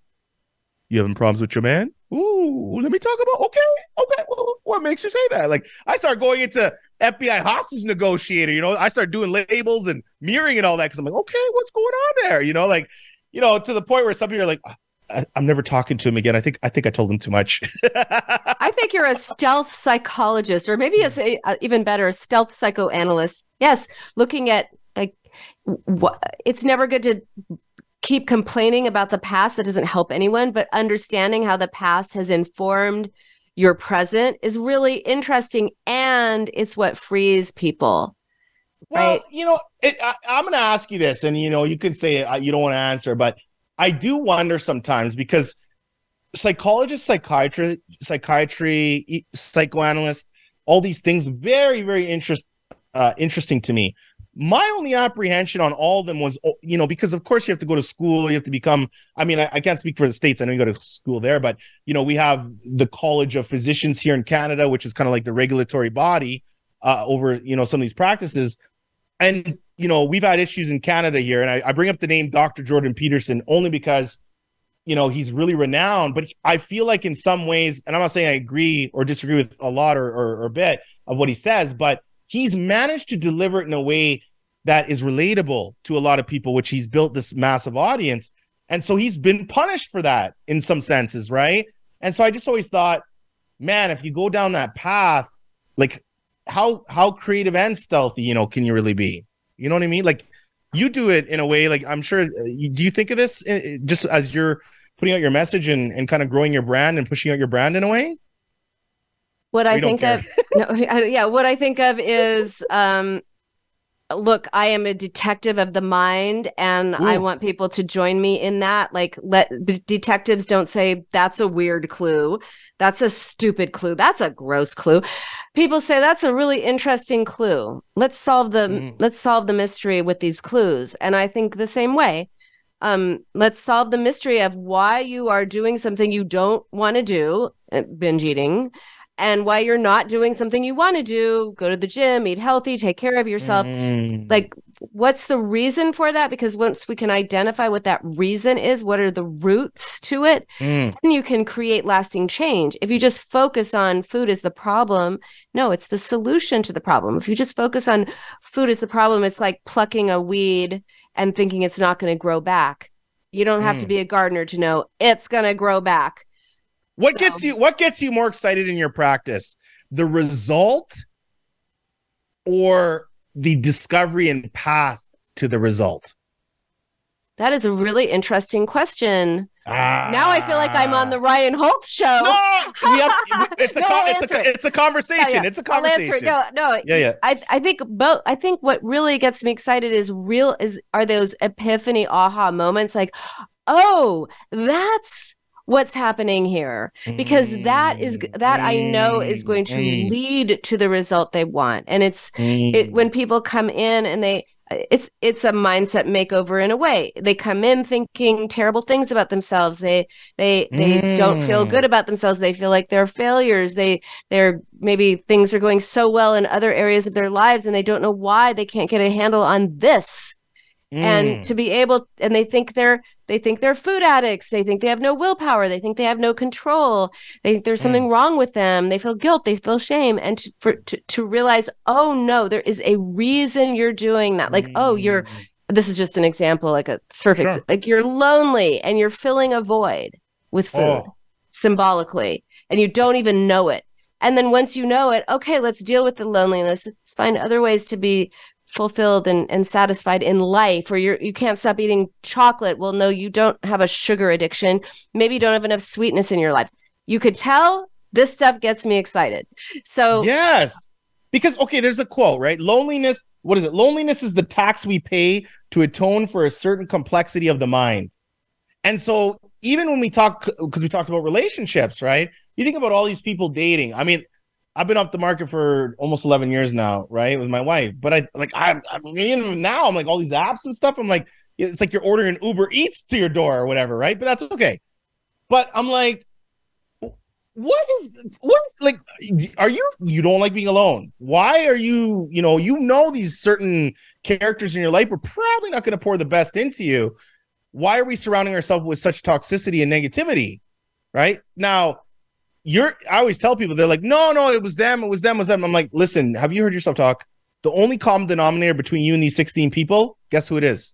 Speaker 3: you having problems with your man? Ooh, let me talk about. Okay, okay. What makes you say that? Like, I start going into FBI hostage negotiator. You know, I start doing labels and mirroring and all that because I'm like, okay, what's going on there? You know, like, you know, to the point where some people are like, I, am never talking to him again. I think I think I told him too much.
Speaker 2: I think you're a stealth psychologist, or maybe a, even better, a stealth psychoanalyst. Yes, looking at like it's never good to keep complaining about the past that doesn't help anyone, but understanding how the past has informed your present is really interesting and it's what frees people.
Speaker 3: Well, right? you know, it, I, am going to ask you this, and you know, you can say uh, you don't want to answer, but I do wonder sometimes because psychologists, psychiatry, psychiatry, psychoanalysts, all these things very, very interest, uh, interesting to me my only apprehension on all of them was oh, you know because of course you have to go to school you have to become i mean I, I, can't speak for the states i know you go to school there but you know we have the college of physicians here in canada which is kind of like the regulatory body uh, over you know some of these practices and you know we've had issues in canada here and I, I bring up the name dr jordan peterson only because you know he's really renowned but i feel like in some ways and i'm not saying i agree or disagree with a lot or, or, or a bit of what he says but he's managed to deliver it in a way that is relatable to a lot of people, which he's built this massive audience. And so he's been punished for that in some senses, right? And so I just always thought, man, if you go down that path, like how how creative and stealthy, you know, can you really be? You know what I mean? Like you do it in a way like I'm sure uh, do you think of this uh, just as you're putting out your message and, and kind of growing your brand and pushing out your brand in a way?
Speaker 2: What I think of, no, yeah, what I think of is, um, look, I am a detective of the mind, and Ooh. I want people to join me in that. Like, let detectives don't say that's a weird clue, that's a stupid clue, that's a gross clue. People say that's a really interesting clue. Let's solve the mm. let's solve the mystery with these clues. And I think the same way um let's solve the mystery of why you are doing something you don't want to do uh, binge eating and why you're not doing something you want to do go to the gym eat healthy take care of yourself mm. like what's the reason for that because once we can identify what that reason is what are the roots to it mm. then you can create lasting change if you just focus on food as the problem no it's the solution to the problem if you just focus on food as the problem it's like plucking a weed and thinking it's not going to grow back you don't have mm. to be a gardener to know it's going to grow back
Speaker 3: what so. gets you what gets you more excited in your practice? The result or the discovery and path to the result?
Speaker 2: That is a really interesting question. Ah. Now I feel like I'm on the Ryan Holtz show. No,
Speaker 3: it's, a, no, it's, a, it's a conversation. Yeah, yeah. It's a conversation. I'll answer it.
Speaker 2: No, no. Yeah, yeah. I, I think both. I think what really gets me excited is real. Is are those epiphany aha moments? Like, oh, that's what's happening here because mm. that is mm, that mm. i know is going to mm. lead to the result they want and it's it mm. when people come in and they it's it's a mindset makeover in a way they come in thinking terrible things about themselves they they they mm. don't feel good about themselves they feel like they're failures they they're maybe things are going so well in other areas of their lives and they don't know why they can't get a handle on this Mm. and to be able and they think they're they think they're food addicts they think they have no willpower they think they have no control they think there's something mm. wrong with them they feel guilt they feel shame and to, for to, to realize oh no there is a reason you're doing that like mm. oh you're mm. this is just an example like a surface sure. like you're lonely and you're filling a void with food oh. symbolically and you don't even know it and then once you know it okay let's deal with the loneliness let's find other ways to be fulfilled and, and satisfied in life or you're you can't stop eating chocolate well no you don't have a sugar addiction maybe you don't have enough sweetness in your life You could tell this stuff gets me excited. So
Speaker 3: yes, because okay, there's a quote, right? Loneliness. What is it? Loneliness is the tax we pay to atone for a certain complexity of the mind. And so even when we talk, because we talked about relationships, right? You think about all these people dating. I mean, I've been off the market for almost 11 years now, right, with my wife. But I like I, I mean, now I'm like all these apps and stuff. I'm like, it's like you're ordering Uber Eats to your door or whatever, right? But that's okay. But I'm like, what is what like are you you don't like being alone why are you you know you know these certain characters in your life are probably not going to pour the best into you why are we surrounding ourselves with such toxicity and negativity right now you're i always tell people they're like no no it was them it was them it was them. I'm like listen have you heard yourself talk? The only common denominator between you and these 16 people guess who it is?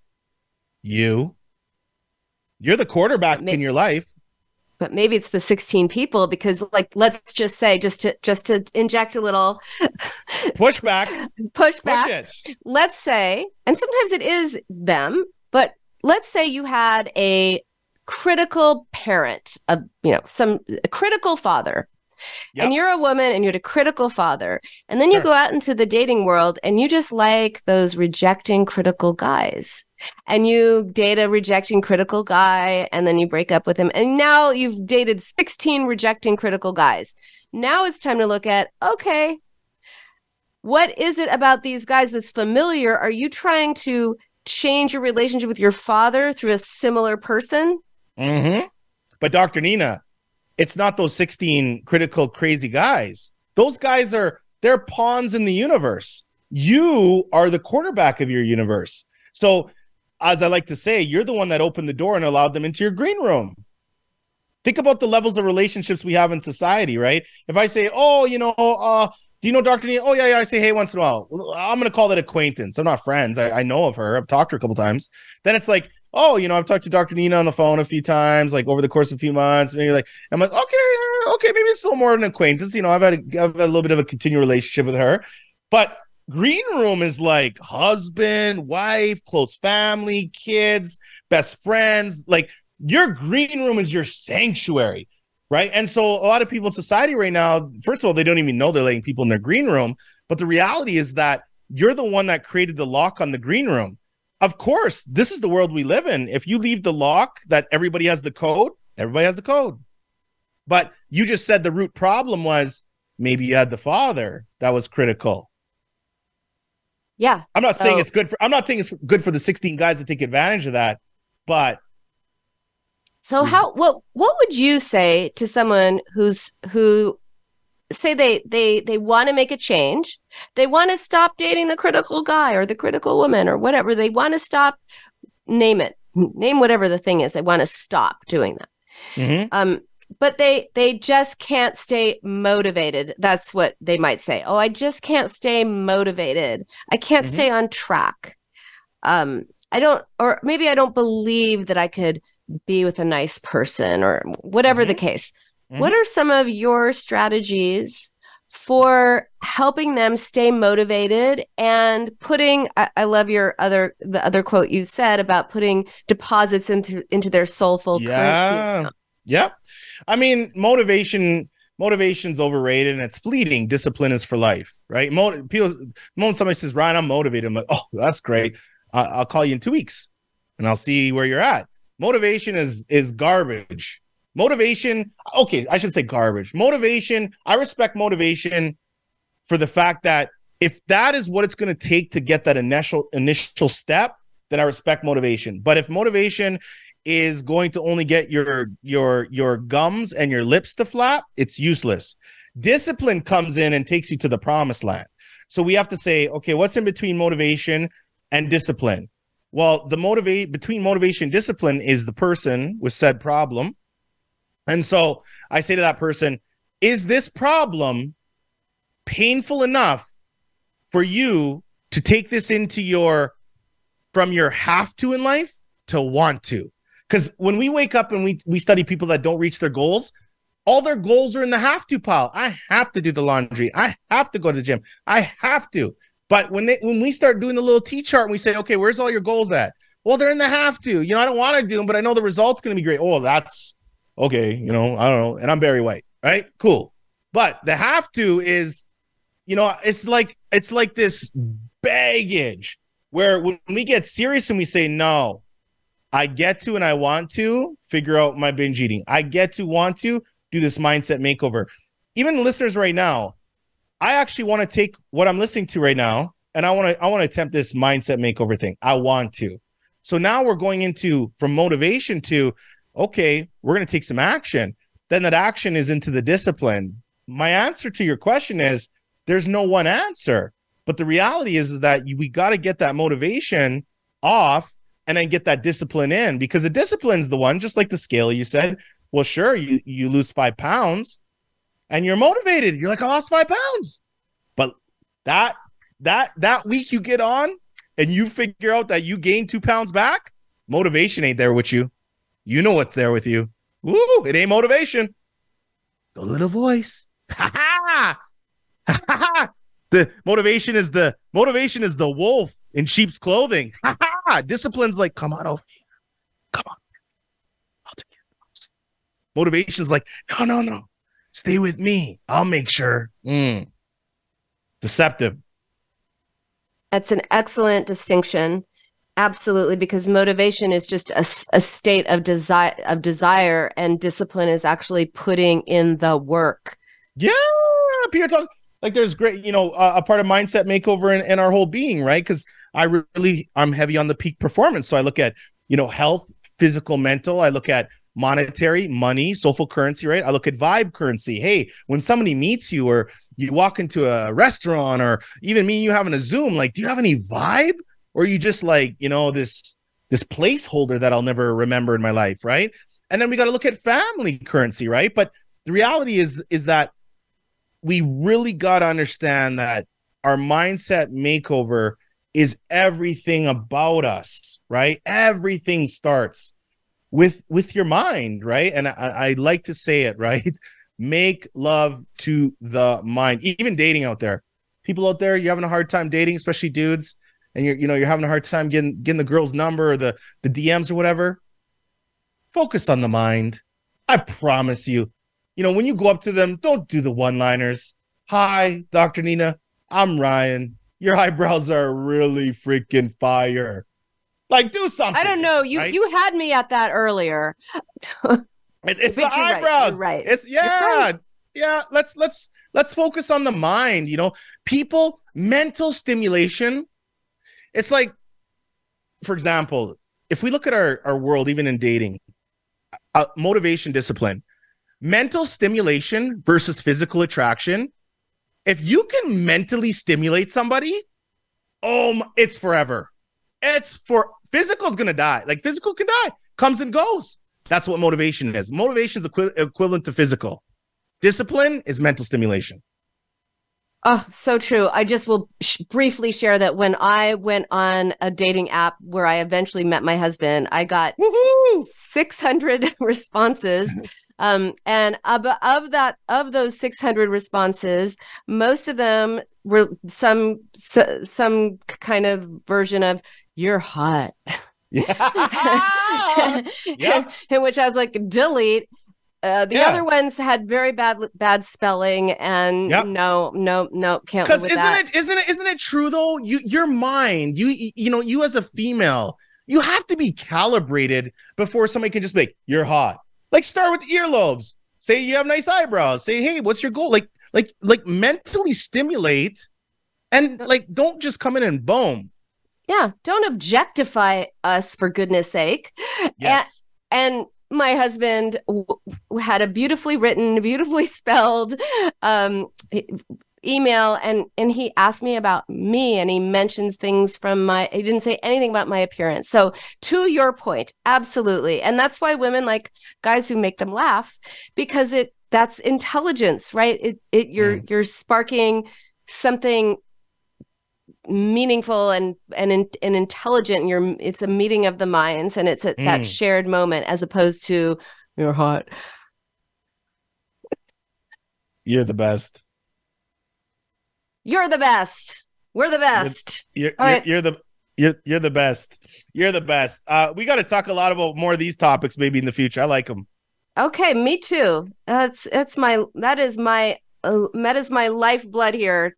Speaker 3: You. You're the quarterback in your life.
Speaker 2: But maybe it's the 16 people because like let's just say just to just to inject a little
Speaker 3: pushback
Speaker 2: pushback Push let's say and sometimes it is them but let's say you had a critical parent a you know some critical father. Yep. and you're a woman and you're a critical father. And then you sure. go out into the dating world and you just like those rejecting critical guys. And you date a rejecting critical guy and then you break up with him. And now you've dated 16 rejecting critical guys. Now it's time to look at okay what is it about these guys that's familiar? Are you trying to change your relationship with your father through a similar person
Speaker 3: mm-hmm. but dr nina it's not those 16 critical crazy guys those guys are they're pawns in the universe you are the quarterback of your universe so as I like to say, you're the one that opened the door and allowed them into your green room. Think about the levels of relationships we have in society, right? If I say, "Oh, you know, uh, do you know Dr. Nina? Oh, yeah, yeah. I say, hey, once in a while. I'm going to call that acquaintance. I'm not friends. I, I, know of her. I've talked to her a couple times. Then it's like, oh, you know, I've talked to Dr. Nina on the phone a few times, like over the course of a few months. Maybe like, I'm like, okay, okay, maybe it's a little more of an acquaintance. You know, I've had, a, I've had a little bit of a continued relationship with her. But Green room is like husband, wife, close family, kids, best friends. Like your green room is your sanctuary, right? And so a lot of people in society right now, first of all, they don't even know they're letting people in their green room. But the reality is that you're the one that created the lock on the green room. Of course, this is the world we live in. If you leave the lock that everybody has the code, everybody has the code. But you just said the root problem was maybe you had the father that was critical
Speaker 2: yeah.
Speaker 3: I'm not so, saying it's good for I'm not saying it's good for the 16 guys to take advantage of that, but
Speaker 2: So how what what would you say to someone who's who say they they they want to make a change. They want to stop dating the critical guy or the critical woman or whatever. They want to stop name it. Name whatever the thing is. They want to stop doing that. Mm-hmm. Um but they they just can't stay motivated that's what they might say oh i just can't stay motivated i can't mm-hmm. stay on track um i don't or maybe i don't believe that i could be with a nice person or whatever mm-hmm. the case mm-hmm. what are some of your strategies for helping them stay motivated and putting I, I, love your other the other quote you said about putting deposits into into their soulful yeah.
Speaker 3: currency Yep. I mean, motivation motivation's overrated and it's fleeting. Discipline is for life, right? Mo- people, the moment somebody says, "Ryan, I'm motivated," I'm like, "Oh, that's great. Uh, I'll call you in two weeks, and I'll see where you're at." Motivation is is garbage. Motivation, okay, I should say garbage. Motivation, I respect motivation for the fact that if that is what it's going to take to get that initial initial step, then I respect motivation. But if motivation is going to only get your your your gums and your lips to flap, it's useless. Discipline comes in and takes you to the promised land. So we have to say, okay, what's in between motivation and discipline? Well, the motivate between motivation and discipline is the person with said problem. And so I say to that person, is this problem painful enough for you to take this into your from your have to in life to want to? Because when we wake up and we we study people that don't reach their goals, all their goals are in the have to pile. I have to do the laundry. I have to go to the gym. I have to. But when they when we start doing the little T chart and we say, okay, where's all your goals at? Well, they're in the have to. You know, I don't want to do them, but I know the result's going to be great. Oh, that's Okay, you know, I don't know. And I'm Barry White, right? Cool. But the have to is, you know, it's like it's like this baggage where when we get serious and we say no, I get to and I want to figure out my binge eating. I get to want to do this mindset makeover. Even listeners right now, I actually want to take what I'm listening to right now and I want to I want to attempt this mindset makeover thing. I want to. So now we're going into from motivation to okay, we're going to take some action. Then that action is into the discipline. My answer to your question is there's no one answer. But the reality is is that we got to get that motivation off and then get that discipline in because the discipline's the one just like the scale you said well sure you you lose five pounds and you're motivated you're like i lost five pounds but that that that week you get on and you figure out that you gain two pounds back motivation ain't there with you you know what's there with you Woo, it ain't motivation the little voice Ha ha. the motivation is the motivation is the wolf in sheep's clothing Ha ha. discipline's like come on over here come on I'll take it. motivation's like no no no stay with me i'll make sure mm. deceptive
Speaker 2: That's an excellent distinction. Absolutely, because motivation is just a, a state of desire of desire, and discipline is actually putting in the work.
Speaker 3: Yeah, Peter talk like there's great, you know, uh, a part of mindset makeover in, in our whole being, right? Because I really I'm heavy on the peak performance, so I look at you know health, physical, mental. I look at monetary, money, social currency, right? I look at vibe currency. Hey, when somebody meets you or you walk into a restaurant or even me and you having a Zoom, like, do you have any vibe? Or you just like, you know, this this placeholder that I'll never remember in my life, right? And then we got to look at family currency, right? But the reality is is that we really got to understand that our mindset makeover is everything about us, right? Everything starts with with your mind, right? And I, I like to say it, right? Make love to the mind. Even dating out there, people out there, you're having a hard time dating, especially dudes, and you're you know you're having a hard time getting getting the girl's number or the the DMs or whatever. Focus on the mind. I promise you. You know when you go up to them, don't do the one-liners. Hi, Dr. Nina. I'm Ryan. Your eyebrows are really freaking fire. Like, do something.
Speaker 2: I don't know. You
Speaker 3: right?
Speaker 2: you had me at that earlier.
Speaker 3: It- it's the
Speaker 2: right,
Speaker 3: eyebrows.
Speaker 2: you're right.
Speaker 3: It's yeah,
Speaker 2: right.
Speaker 3: yeah. Let's let's let's focus on the mind. You know, people mental stimulation. It's like, for example, if we look at our our world, even in dating, uh, motivation, discipline, mental stimulation versus physical attraction. If you can mentally stimulate somebody, oh, my, it's forever. It's for physical's gonna die. Like physical can die, comes and goes. That's what motivation is. Motivation is equi- equivalent to physical. Discipline is mental stimulation.
Speaker 2: Oh, so true. I just will sh- briefly share that when I went on a dating app where I eventually met my husband, I got
Speaker 3: Woohoo!
Speaker 2: 600 responses. Um, and of, of that, of those 600 responses, most of them were some, some kind of version of "you're hot,"
Speaker 3: Yeah. Yep.
Speaker 2: in which I was like, delete. Uh, the
Speaker 3: Yeah.
Speaker 2: other ones had very bad bad spelling, and
Speaker 3: Yep.
Speaker 2: no, no, no, can't
Speaker 3: Because isn't
Speaker 2: that.
Speaker 3: it isn't it isn't it true though? You your mind, you you know, you as a female, you have to be calibrated before somebody can just be like, you're hot. Like start with the earlobes. Say you have nice eyebrows. Say, hey, what's your goal? Like, like, like mentally stimulate and like don't just come in and boom.
Speaker 2: Yeah, don't objectify us for goodness sake.
Speaker 3: Yes.
Speaker 2: And my husband w- had a beautifully written, beautifully spelled um, email, and and he asked me about me, and he mentioned things from my. He didn't say anything about my appearance. So to your point, absolutely, and that's why women like guys who make them laugh because it that's intelligence, right? It it you're you're sparking something meaningful and and and intelligent and you're it's a meeting of the minds and it's a, that
Speaker 3: Mm.
Speaker 2: shared moment as opposed to you're hot
Speaker 3: You're the best.
Speaker 2: you're the best we're the best
Speaker 3: You're,
Speaker 2: All
Speaker 3: you're,
Speaker 2: right.
Speaker 3: you're the you're, you're the best. You're the best. Uh, we got to talk a lot about more of these topics maybe in the future. I like them.
Speaker 2: Okay, me too. That's that's my that is my uh, that is my lifeblood here.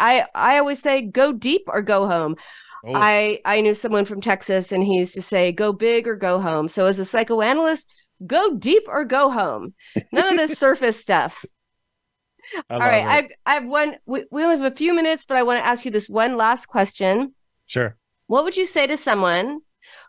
Speaker 2: I I always say go deep or go home. Oh. I I knew someone from Texas and he used to say go big or go home. So as a psychoanalyst, go deep or go home. None of this surface stuff. All right, I've I've one. We, we only have a few minutes, but I want to ask you this one last question.
Speaker 3: Sure.
Speaker 2: What would you say to someone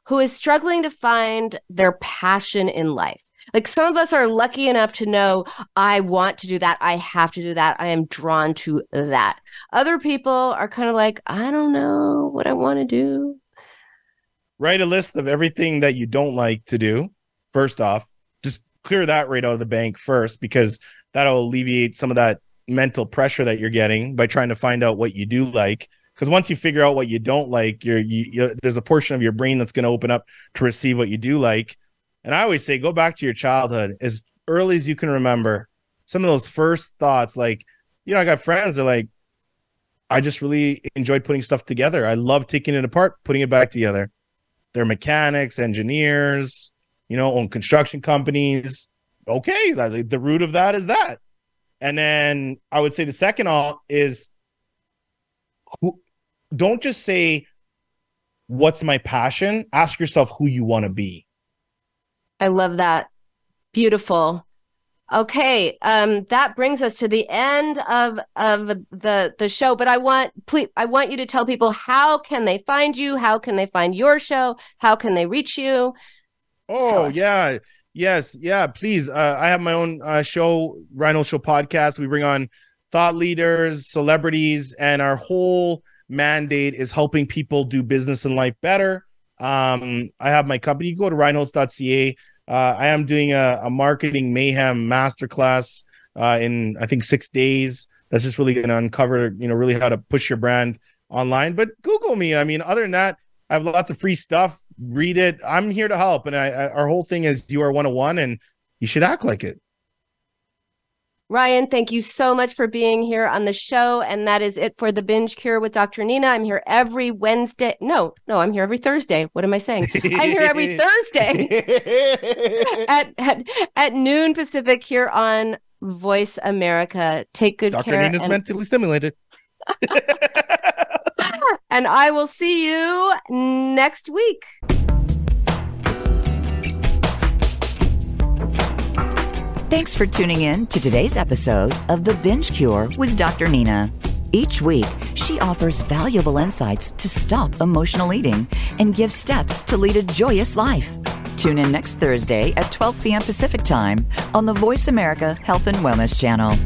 Speaker 2: who is struggling to find their passion in life? Like some of us are lucky enough to know, I want to do that. I have to do that. I am drawn to that. Other people are kind of like, I don't know what I want to do.
Speaker 3: Write a list of everything that you don't like to do. First off, just clear that right out of the bank first, because that'll alleviate some of that mental pressure that you're getting by trying to find out what you do like because once you figure out what you don't like you're you, you, there's a portion of your brain that's going to open up to receive what you do like and I always say, go back to your childhood as early as you can remember. Some of those first thoughts, like, you know, I got friends that are like, I just really enjoyed putting stuff together. I love taking it apart, putting it back together. They're mechanics, engineers, you know, own construction companies. Okay, the root of that is that. And then I would say the second all is who, don't just say, What's my passion? Ask yourself who you want to be.
Speaker 2: I love that. Beautiful. Okay, um, that brings us to the end of of the the show. But I want please, I want you to tell people how can they find you? How can they find your show? How can they reach you?
Speaker 3: Oh yeah, yes, yeah. Please, uh, I have my own uh, show, Ryan Holtz Show podcast. We bring on thought leaders, celebrities, and our whole mandate is helping people do business and life better. Um, I have my company. You go to ryanholtz.ca. Uh, I am doing a, a marketing mayhem masterclass uh, in I think six days. That's just really going to uncover, you know, really how to push your brand online. But Google me. I mean, other than that, I have lots of free stuff. Read it. I'm here to help, and I, I our whole thing is you are 101, and you should act like it.
Speaker 2: Ryan, thank you so much for being here on the show. And that is it for the binge cure with Dr. Nina. I'm here every Wednesday. No, no, I'm here every Thursday. What am I saying? I'm here every Thursday at, at, at noon Pacific here on Voice America. Take good
Speaker 3: Dr.
Speaker 2: care.
Speaker 3: Dr. Nina's and... mentally stimulated.
Speaker 2: and I will see you next week.
Speaker 1: Thanks for tuning in to today's episode of The Binge Cure with Dr. Nina. Each week, she offers valuable insights to stop emotional eating and give steps to lead a joyous life. Tune in next Thursday at 12 p.m. Pacific Time on the Voice America Health and Wellness Channel.